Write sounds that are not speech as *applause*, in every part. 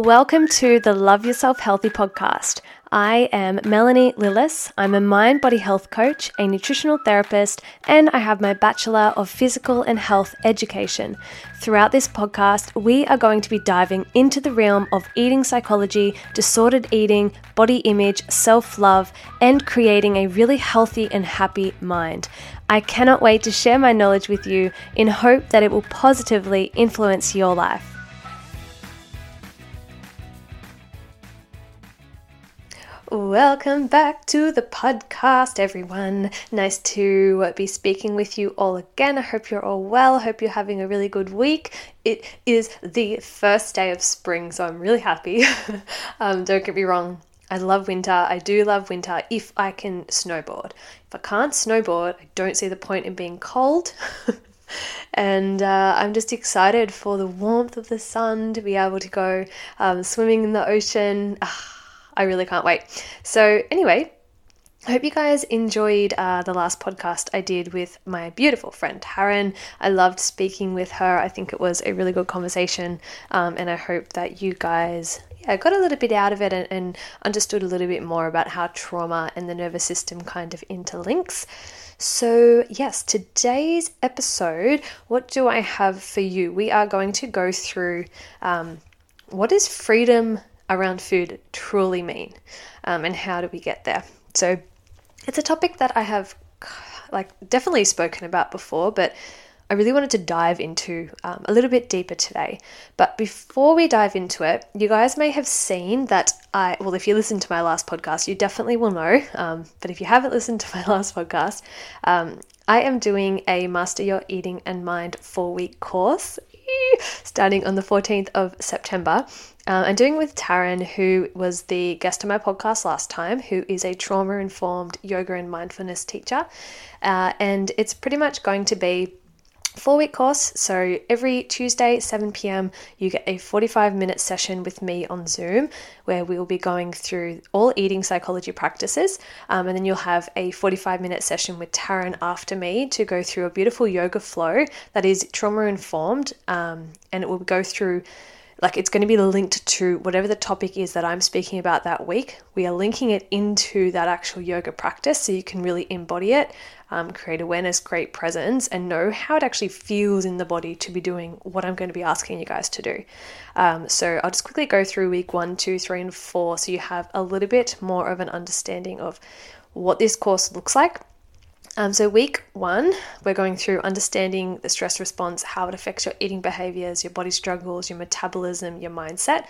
Welcome to the Love Yourself Healthy podcast. I am Melanie Lillis. I'm a mind body health coach, a nutritional therapist, and I have my Bachelor of Physical and Health Education. Throughout this podcast, we are going to be diving into the realm of eating psychology, disordered eating, body image, self love, and creating a really healthy and happy mind. I cannot wait to share my knowledge with you in hope that it will positively influence your life. Welcome back to the podcast, everyone. Nice to be speaking with you all again. I hope you're all well. Hope you're having a really good week. It is the first day of spring, so I'm really happy. *laughs* um, don't get me wrong, I love winter. I do love winter if I can snowboard. If I can't snowboard, I don't see the point in being cold. *laughs* and uh, I'm just excited for the warmth of the sun to be able to go um, swimming in the ocean. Ah, I really can't wait. So, anyway, I hope you guys enjoyed uh, the last podcast I did with my beautiful friend Taryn. I loved speaking with her. I think it was a really good conversation, um, and I hope that you guys yeah, got a little bit out of it and, and understood a little bit more about how trauma and the nervous system kind of interlinks. So, yes, today's episode, what do I have for you? We are going to go through um, what is freedom around food truly mean um, and how do we get there? So it's a topic that I have like definitely spoken about before, but I really wanted to dive into um, a little bit deeper today. But before we dive into it, you guys may have seen that I, well, if you listened to my last podcast, you definitely will know. Um, but if you haven't *laughs* listened to my last podcast, um, I am doing a Master Your Eating and Mind four week course *laughs* starting on the 14th of September. Uh, I'm doing with Taryn, who was the guest on my podcast last time, who is a trauma informed yoga and mindfulness teacher. Uh, and it's pretty much going to be four week course. So every Tuesday, 7 p.m., you get a 45 minute session with me on Zoom where we will be going through all eating psychology practices. Um, and then you'll have a 45 minute session with Taryn after me to go through a beautiful yoga flow that is trauma informed. Um, and it will go through like it's going to be linked to whatever the topic is that I'm speaking about that week. We are linking it into that actual yoga practice so you can really embody it, um, create awareness, create presence, and know how it actually feels in the body to be doing what I'm going to be asking you guys to do. Um, so I'll just quickly go through week one, two, three, and four so you have a little bit more of an understanding of what this course looks like um, so, week one, we're going through understanding the stress response, how it affects your eating behaviors, your body struggles, your metabolism, your mindset.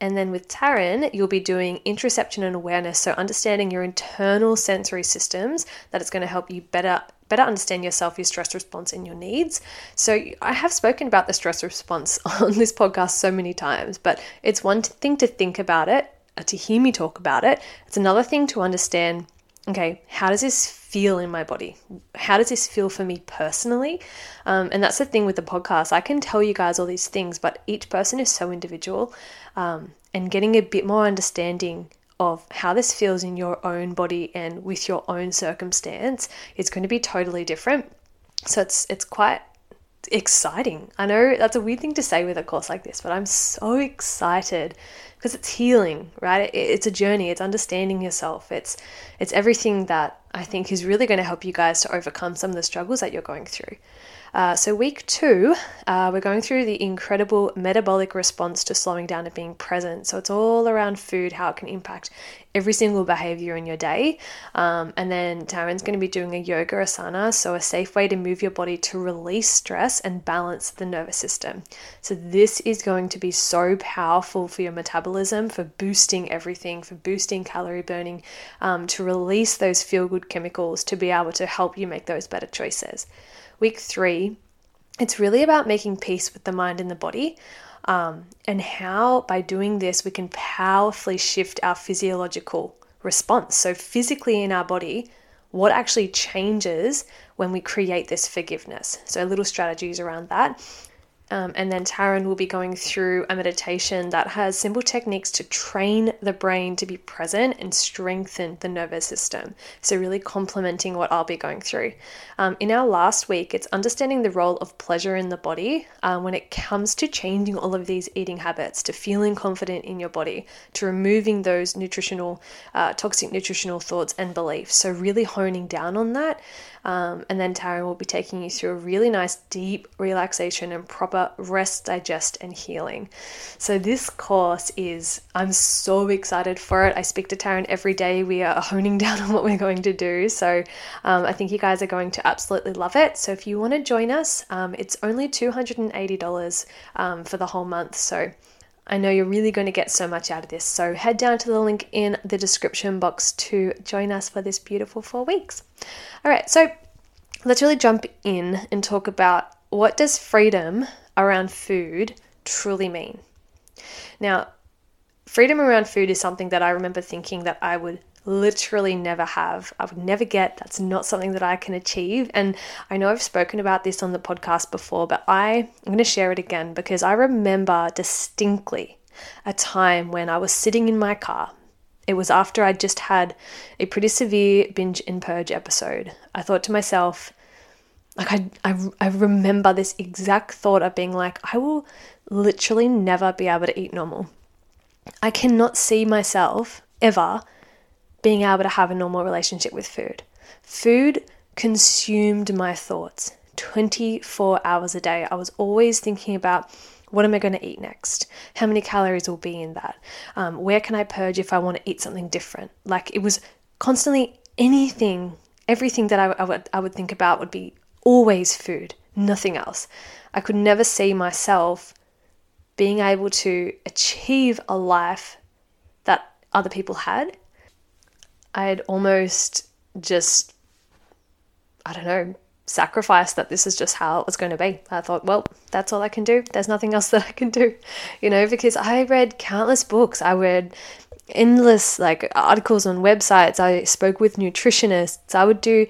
And then with Taryn, you'll be doing interoception and awareness, so understanding your internal sensory systems that it's going to help you better better understand yourself, your stress response, and your needs. So I have spoken about the stress response *laughs* on this podcast so many times, but it's one thing to think about it, uh, to hear me talk about it. It's another thing to understand okay, how does this feel in my body? How does this feel for me personally? Um, and that's the thing with the podcast. I can tell you guys all these things, but each person is so individual. Um, and getting a bit more understanding of how this feels in your own body and with your own circumstance is going to be totally different. So it's it's quite exciting. I know that's a weird thing to say with a course like this, but I'm so excited because it's healing, right? it's a journey. It's understanding yourself. It's it's everything that I think is really going to help you guys to overcome some of the struggles that you're going through. Uh, so, week two, uh, we're going through the incredible metabolic response to slowing down and being present. So, it's all around food, how it can impact every single behavior in your day. Um, and then Taryn's going to be doing a yoga asana, so a safe way to move your body to release stress and balance the nervous system. So, this is going to be so powerful for your metabolism, for boosting everything, for boosting calorie burning, um, to release those feel good chemicals to be able to help you make those better choices week three, it's really about making peace with the mind and the body. Um, and how, by doing this, we can powerfully shift our physiological response. So, physically in our body, what actually changes when we create this forgiveness? So, little strategies around that. Um, and then Taryn will be going through a meditation that has simple techniques to train the brain to be present and strengthen the nervous system. So, really complementing what I'll be going through. Um, in our last week, it's understanding the role of pleasure in the body um, when it comes to changing all of these eating habits, to feeling confident in your body, to removing those nutritional, uh, toxic nutritional thoughts and beliefs. So, really honing down on that. Um, and then Taryn will be taking you through a really nice deep relaxation and proper rest, digest, and healing. So, this course is, I'm so excited for it. I speak to Taryn every day. We are *laughs* honing down on what we're going to do. So, um, I think you guys are going to absolutely love it. So, if you want to join us, um, it's only $280 um, for the whole month. So, I know you're really going to get so much out of this. So head down to the link in the description box to join us for this beautiful four weeks. All right, so let's really jump in and talk about what does freedom around food truly mean. Now, freedom around food is something that I remember thinking that I would literally never have. I would never get. That's not something that I can achieve. And I know I've spoken about this on the podcast before, but I, I'm going to share it again because I remember distinctly a time when I was sitting in my car. It was after I'd just had a pretty severe binge and purge episode. I thought to myself, like I, I, I remember this exact thought of being like, I will literally never be able to eat normal. I cannot see myself ever being able to have a normal relationship with food. Food consumed my thoughts 24 hours a day. I was always thinking about what am I going to eat next? How many calories will be in that? Um, where can I purge if I want to eat something different? Like it was constantly anything, everything that I, I, would, I would think about would be always food, nothing else. I could never see myself being able to achieve a life that other people had I'd almost just, I don't know, sacrificed that this is just how it was going to be. I thought, well, that's all I can do. There's nothing else *laughs* that I can do, you know, because I read countless books. I read endless like articles on websites. I spoke with nutritionists. I would do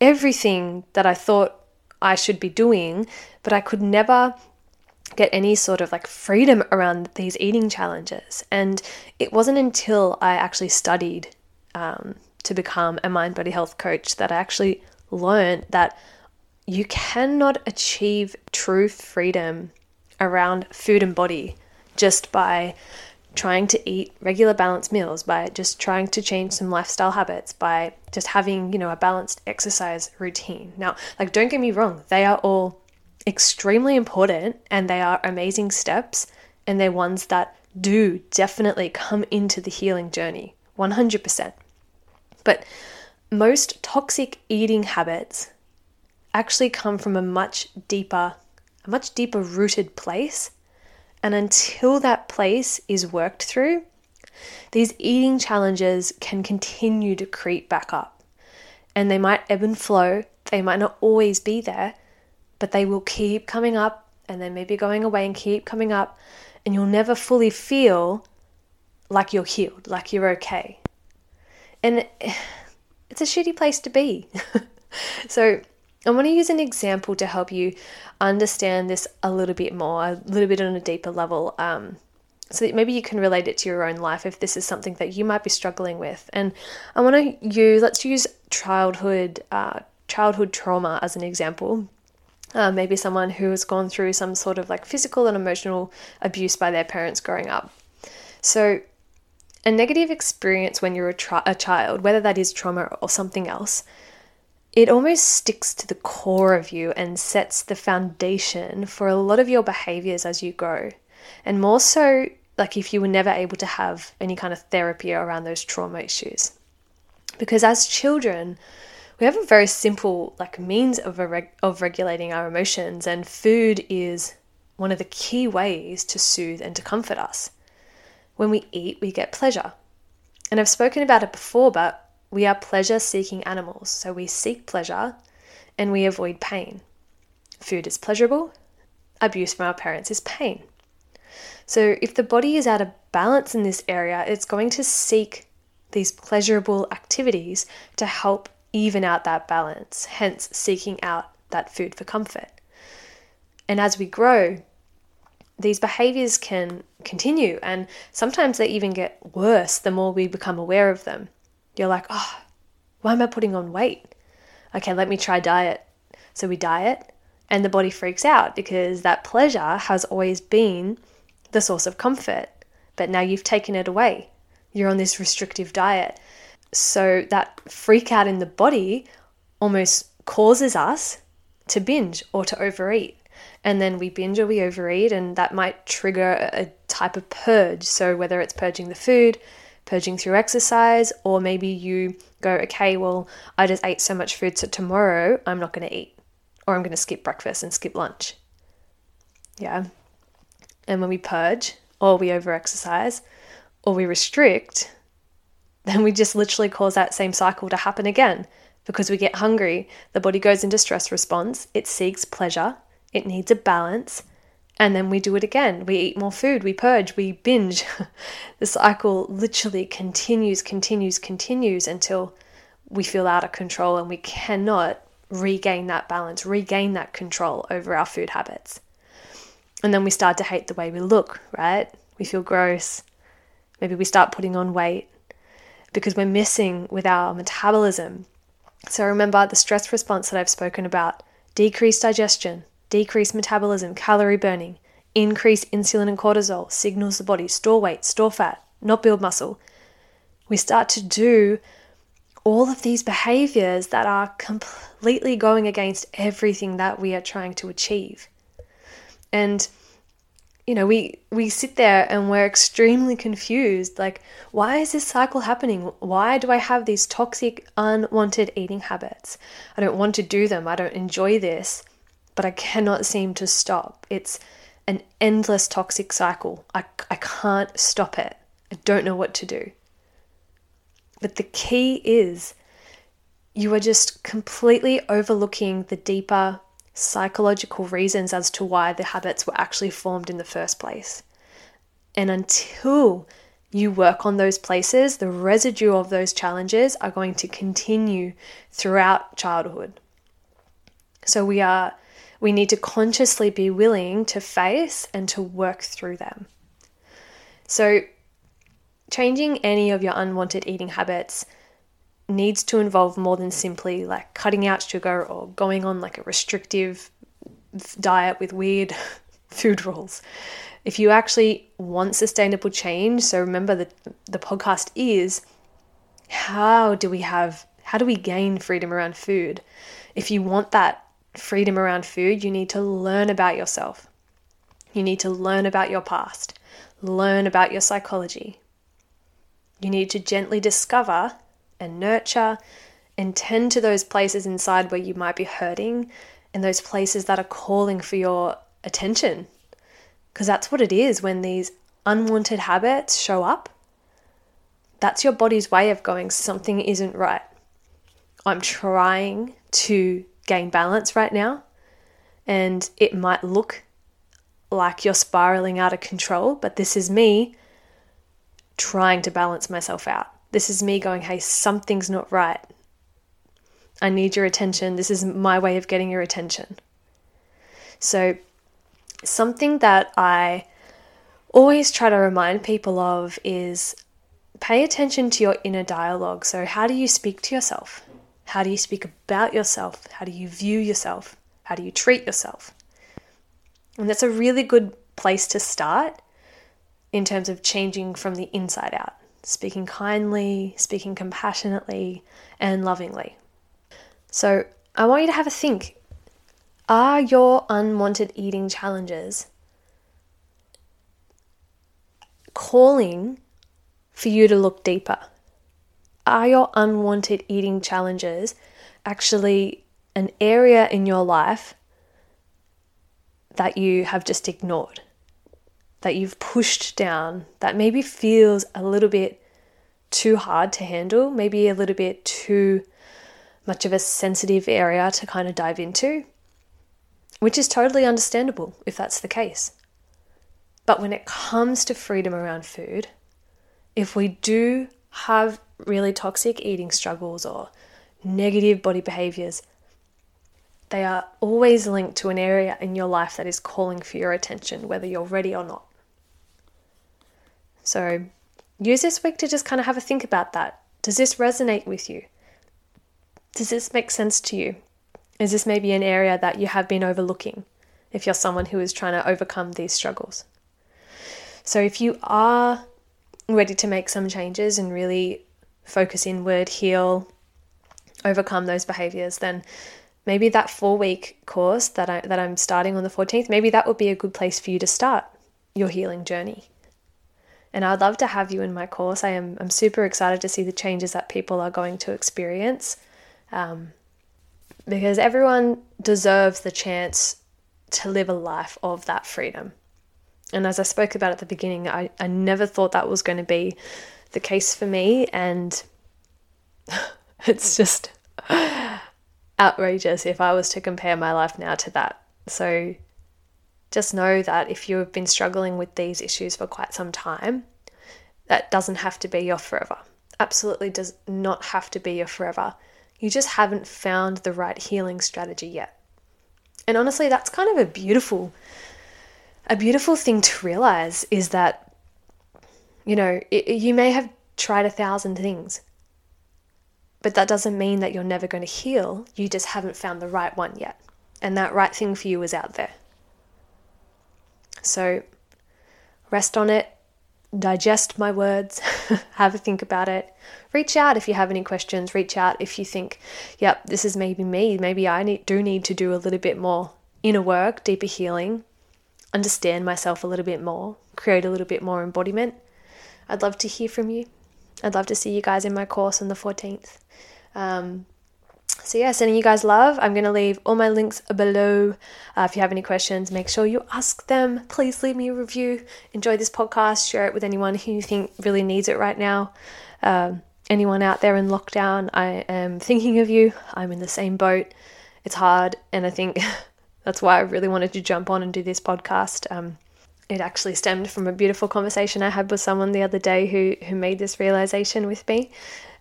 everything that I thought I should be doing, but I could never get any sort of like freedom around these eating challenges. And it wasn't until I actually studied um, to become a mind body health coach that I actually learned that you cannot achieve true freedom around food and body just by trying to eat regular balanced meals by just trying to change some lifestyle habits by just having you know a balanced exercise routine now like don't get me wrong they are all extremely important and they are amazing steps and they're ones that do definitely come into the healing journey 100% but most toxic eating habits actually come from a much deeper, a much deeper rooted place. And until that place is worked through, these eating challenges can continue to creep back up. And they might ebb and flow, they might not always be there, but they will keep coming up and then maybe going away and keep coming up. And you'll never fully feel like you're healed, like you're okay. And *sighs* it's a shitty place to be. *laughs* so, I want to use an example to help you understand this a little bit more, a little bit on a deeper level. Um, so that maybe you can relate it to your own life if this is something that you might be struggling with. And I want to use, let's use childhood, uh, childhood trauma as an example. Uh, maybe someone who has gone through some sort of like physical and emotional abuse by their parents growing up. So a negative experience when you're a, tra- a child, whether that is trauma or something else, it almost sticks to the core of you and sets the foundation for a lot of your behaviors as you grow. And more so, like if you were never able to have any kind of therapy around those trauma issues. Because as children, we have a very simple like means of, reg- of regulating our emotions, and food is one of the key ways to soothe and to comfort us. When we eat, we get pleasure. And I've spoken about it before, but we are pleasure seeking animals. So we seek pleasure and we avoid pain. Food is pleasurable, abuse from our parents is pain. So if the body is out of balance in this area, it's going to seek these pleasurable activities to help even out that balance, hence seeking out that food for comfort. And as we grow, these behaviors can continue and sometimes they even get worse the more we become aware of them. You're like, oh, why am I putting on weight? Okay, let me try diet. So we diet and the body freaks out because that pleasure has always been the source of comfort. But now you've taken it away. You're on this restrictive diet. So that freak out in the body almost causes us to binge or to overeat and then we binge or we overeat, and that might trigger a type of purge. So, whether it's purging the food, purging through exercise, or maybe you go, okay, well, I just ate so much food, so tomorrow I'm not going to eat, or I'm going to skip breakfast and skip lunch. Yeah. And when we purge, or we over exercise, or we restrict, then we just literally cause that same cycle to happen again because we get hungry. The body goes into stress response, it seeks pleasure, it needs a balance. And then we do it again. We eat more food, we purge, we binge. *laughs* the cycle literally continues, continues, continues until we feel out of control and we cannot regain that balance, regain that control over our food habits. And then we start to hate the way we look, right? We feel gross. Maybe we start putting on weight because we're missing with our metabolism. So remember the stress response that I've spoken about decreased digestion, decrease metabolism, calorie burning, increase insulin and cortisol, signals the body store weight, store fat, not build muscle. We start to do all of these behaviors that are completely going against everything that we are trying to achieve. And you know, we we sit there and we're extremely confused like why is this cycle happening? Why do I have these toxic unwanted eating habits? I don't want to do them. I don't enjoy this but I cannot seem to stop. It's an endless toxic cycle. I, I can't stop it. I don't know what to do. But the key is you are just completely overlooking the deeper psychological reasons as to why the habits were actually formed in the first place. And until you work on those places, the residue of those challenges are going to continue throughout childhood. So we are we need to consciously be willing to face and to work through them. So, changing any of your unwanted eating habits needs to involve more than simply like cutting out sugar or going on like a restrictive diet with weird *laughs* food rules. If you actually want sustainable change, so remember that the podcast is how do we have how do we gain freedom around food? If you want that freedom around food, you need to learn about yourself. You need to learn about your past, learn about your psychology. You need to gently discover and nurture and tend to those places inside where you might be hurting and those places that are calling for your attention. Because that's what it is when these unwanted habits show up. That's your body's way of going, something isn't right. I'm trying to gain balance right now. And it might look like you're spiraling out of control, but this is me trying to balance myself out. This is me going, hey, something's not right. I need your attention. This is my way of getting your attention. So, something that I always try to remind people of is pay attention to your inner dialogue. So, how do you speak to yourself? How do you speak about yourself? How do you view yourself? How do you treat yourself? And that's a really good place to start in terms of changing from the inside out, speaking kindly, speaking compassionately, and lovingly. So, I want you to have a think. Are your unwanted eating challenges calling for you to look deeper? Are your unwanted eating challenges actually an area in your life that you have just ignored, that you've pushed down, that maybe feels a little bit too hard to handle, maybe a little bit too much of a sensitive area to kind of dive into, which is totally understandable if that's the case. But when it comes to freedom around food, if we do have really toxic eating struggles or negative body behaviors, they are always linked to an area in your life that is calling for your attention, whether you're ready or not. So use this week to just kind of have a think about that. Does this resonate with you? Does this make sense to you? Is this maybe an area that you have been overlooking if you're someone who is trying to overcome these struggles? So if you are ready to make some changes and really focus inward, heal, overcome those behaviors, then maybe that four week course that, I, that I'm starting on the 14th, maybe that would be a good place for you to start your healing journey. And I'd love to have you in my course. I am I'm super excited to see the changes that people are going to experience. Um, because everyone deserves the chance to live a life of that freedom. And as I spoke about at the beginning, I, I never thought that was going to be the case for me. And *laughs* it's just outrageous if I was to compare my life now to that. So just know that if you have been struggling with these issues for quite some time, that doesn't have to be your forever. Absolutely does not have to be your forever. You just haven't found the right healing strategy yet. And honestly, that's kind of a beautiful a beautiful thing to realize is that you know, it, you may have tried a thousand things, but that doesn't mean that you're never going to heal. You just haven't found the right one yet. And that right thing for you is out there. So rest on it, digest my words, *laughs* have a think about it. Reach out if you have any questions. Reach out if you think, yep, this is maybe me. Maybe I need, do need to do a little bit more inner work, deeper healing, understand myself a little bit more, create a little bit more embodiment. I'd love to hear from you. I'd love to see you guys in my course on the 14th. Um, so, yeah, sending you guys love. I'm going to leave all my links below. Uh, if you have any questions, make sure you ask them. Please leave me a review. Enjoy this podcast. Share it with anyone who you think really needs it right now. Um, anyone out there in lockdown, I am thinking of you. I'm in the same boat. It's hard, and I think *laughs* that's why I really wanted to jump on and do this podcast. Um, it actually stemmed from a beautiful conversation I had with someone the other day who who made this realization with me.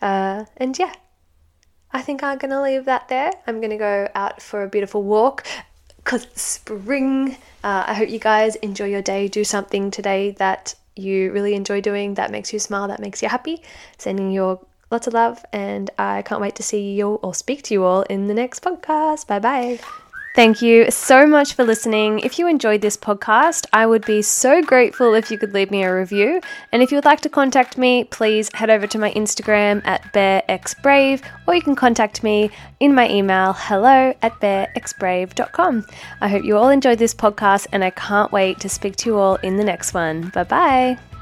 Uh, and yeah, I think I'm gonna leave that there. I'm gonna go out for a beautiful walk because spring. Uh, I hope you guys enjoy your day. Do something today that you really enjoy doing, that makes you smile, that makes you happy. Sending you lots of love, and I can't wait to see you all or speak to you all in the next podcast. Bye bye. Thank you so much for listening. If you enjoyed this podcast, I would be so grateful if you could leave me a review. And if you would like to contact me, please head over to my Instagram at bearxbrave, or you can contact me in my email hello at bearxbrave.com. I hope you all enjoyed this podcast, and I can't wait to speak to you all in the next one. Bye bye.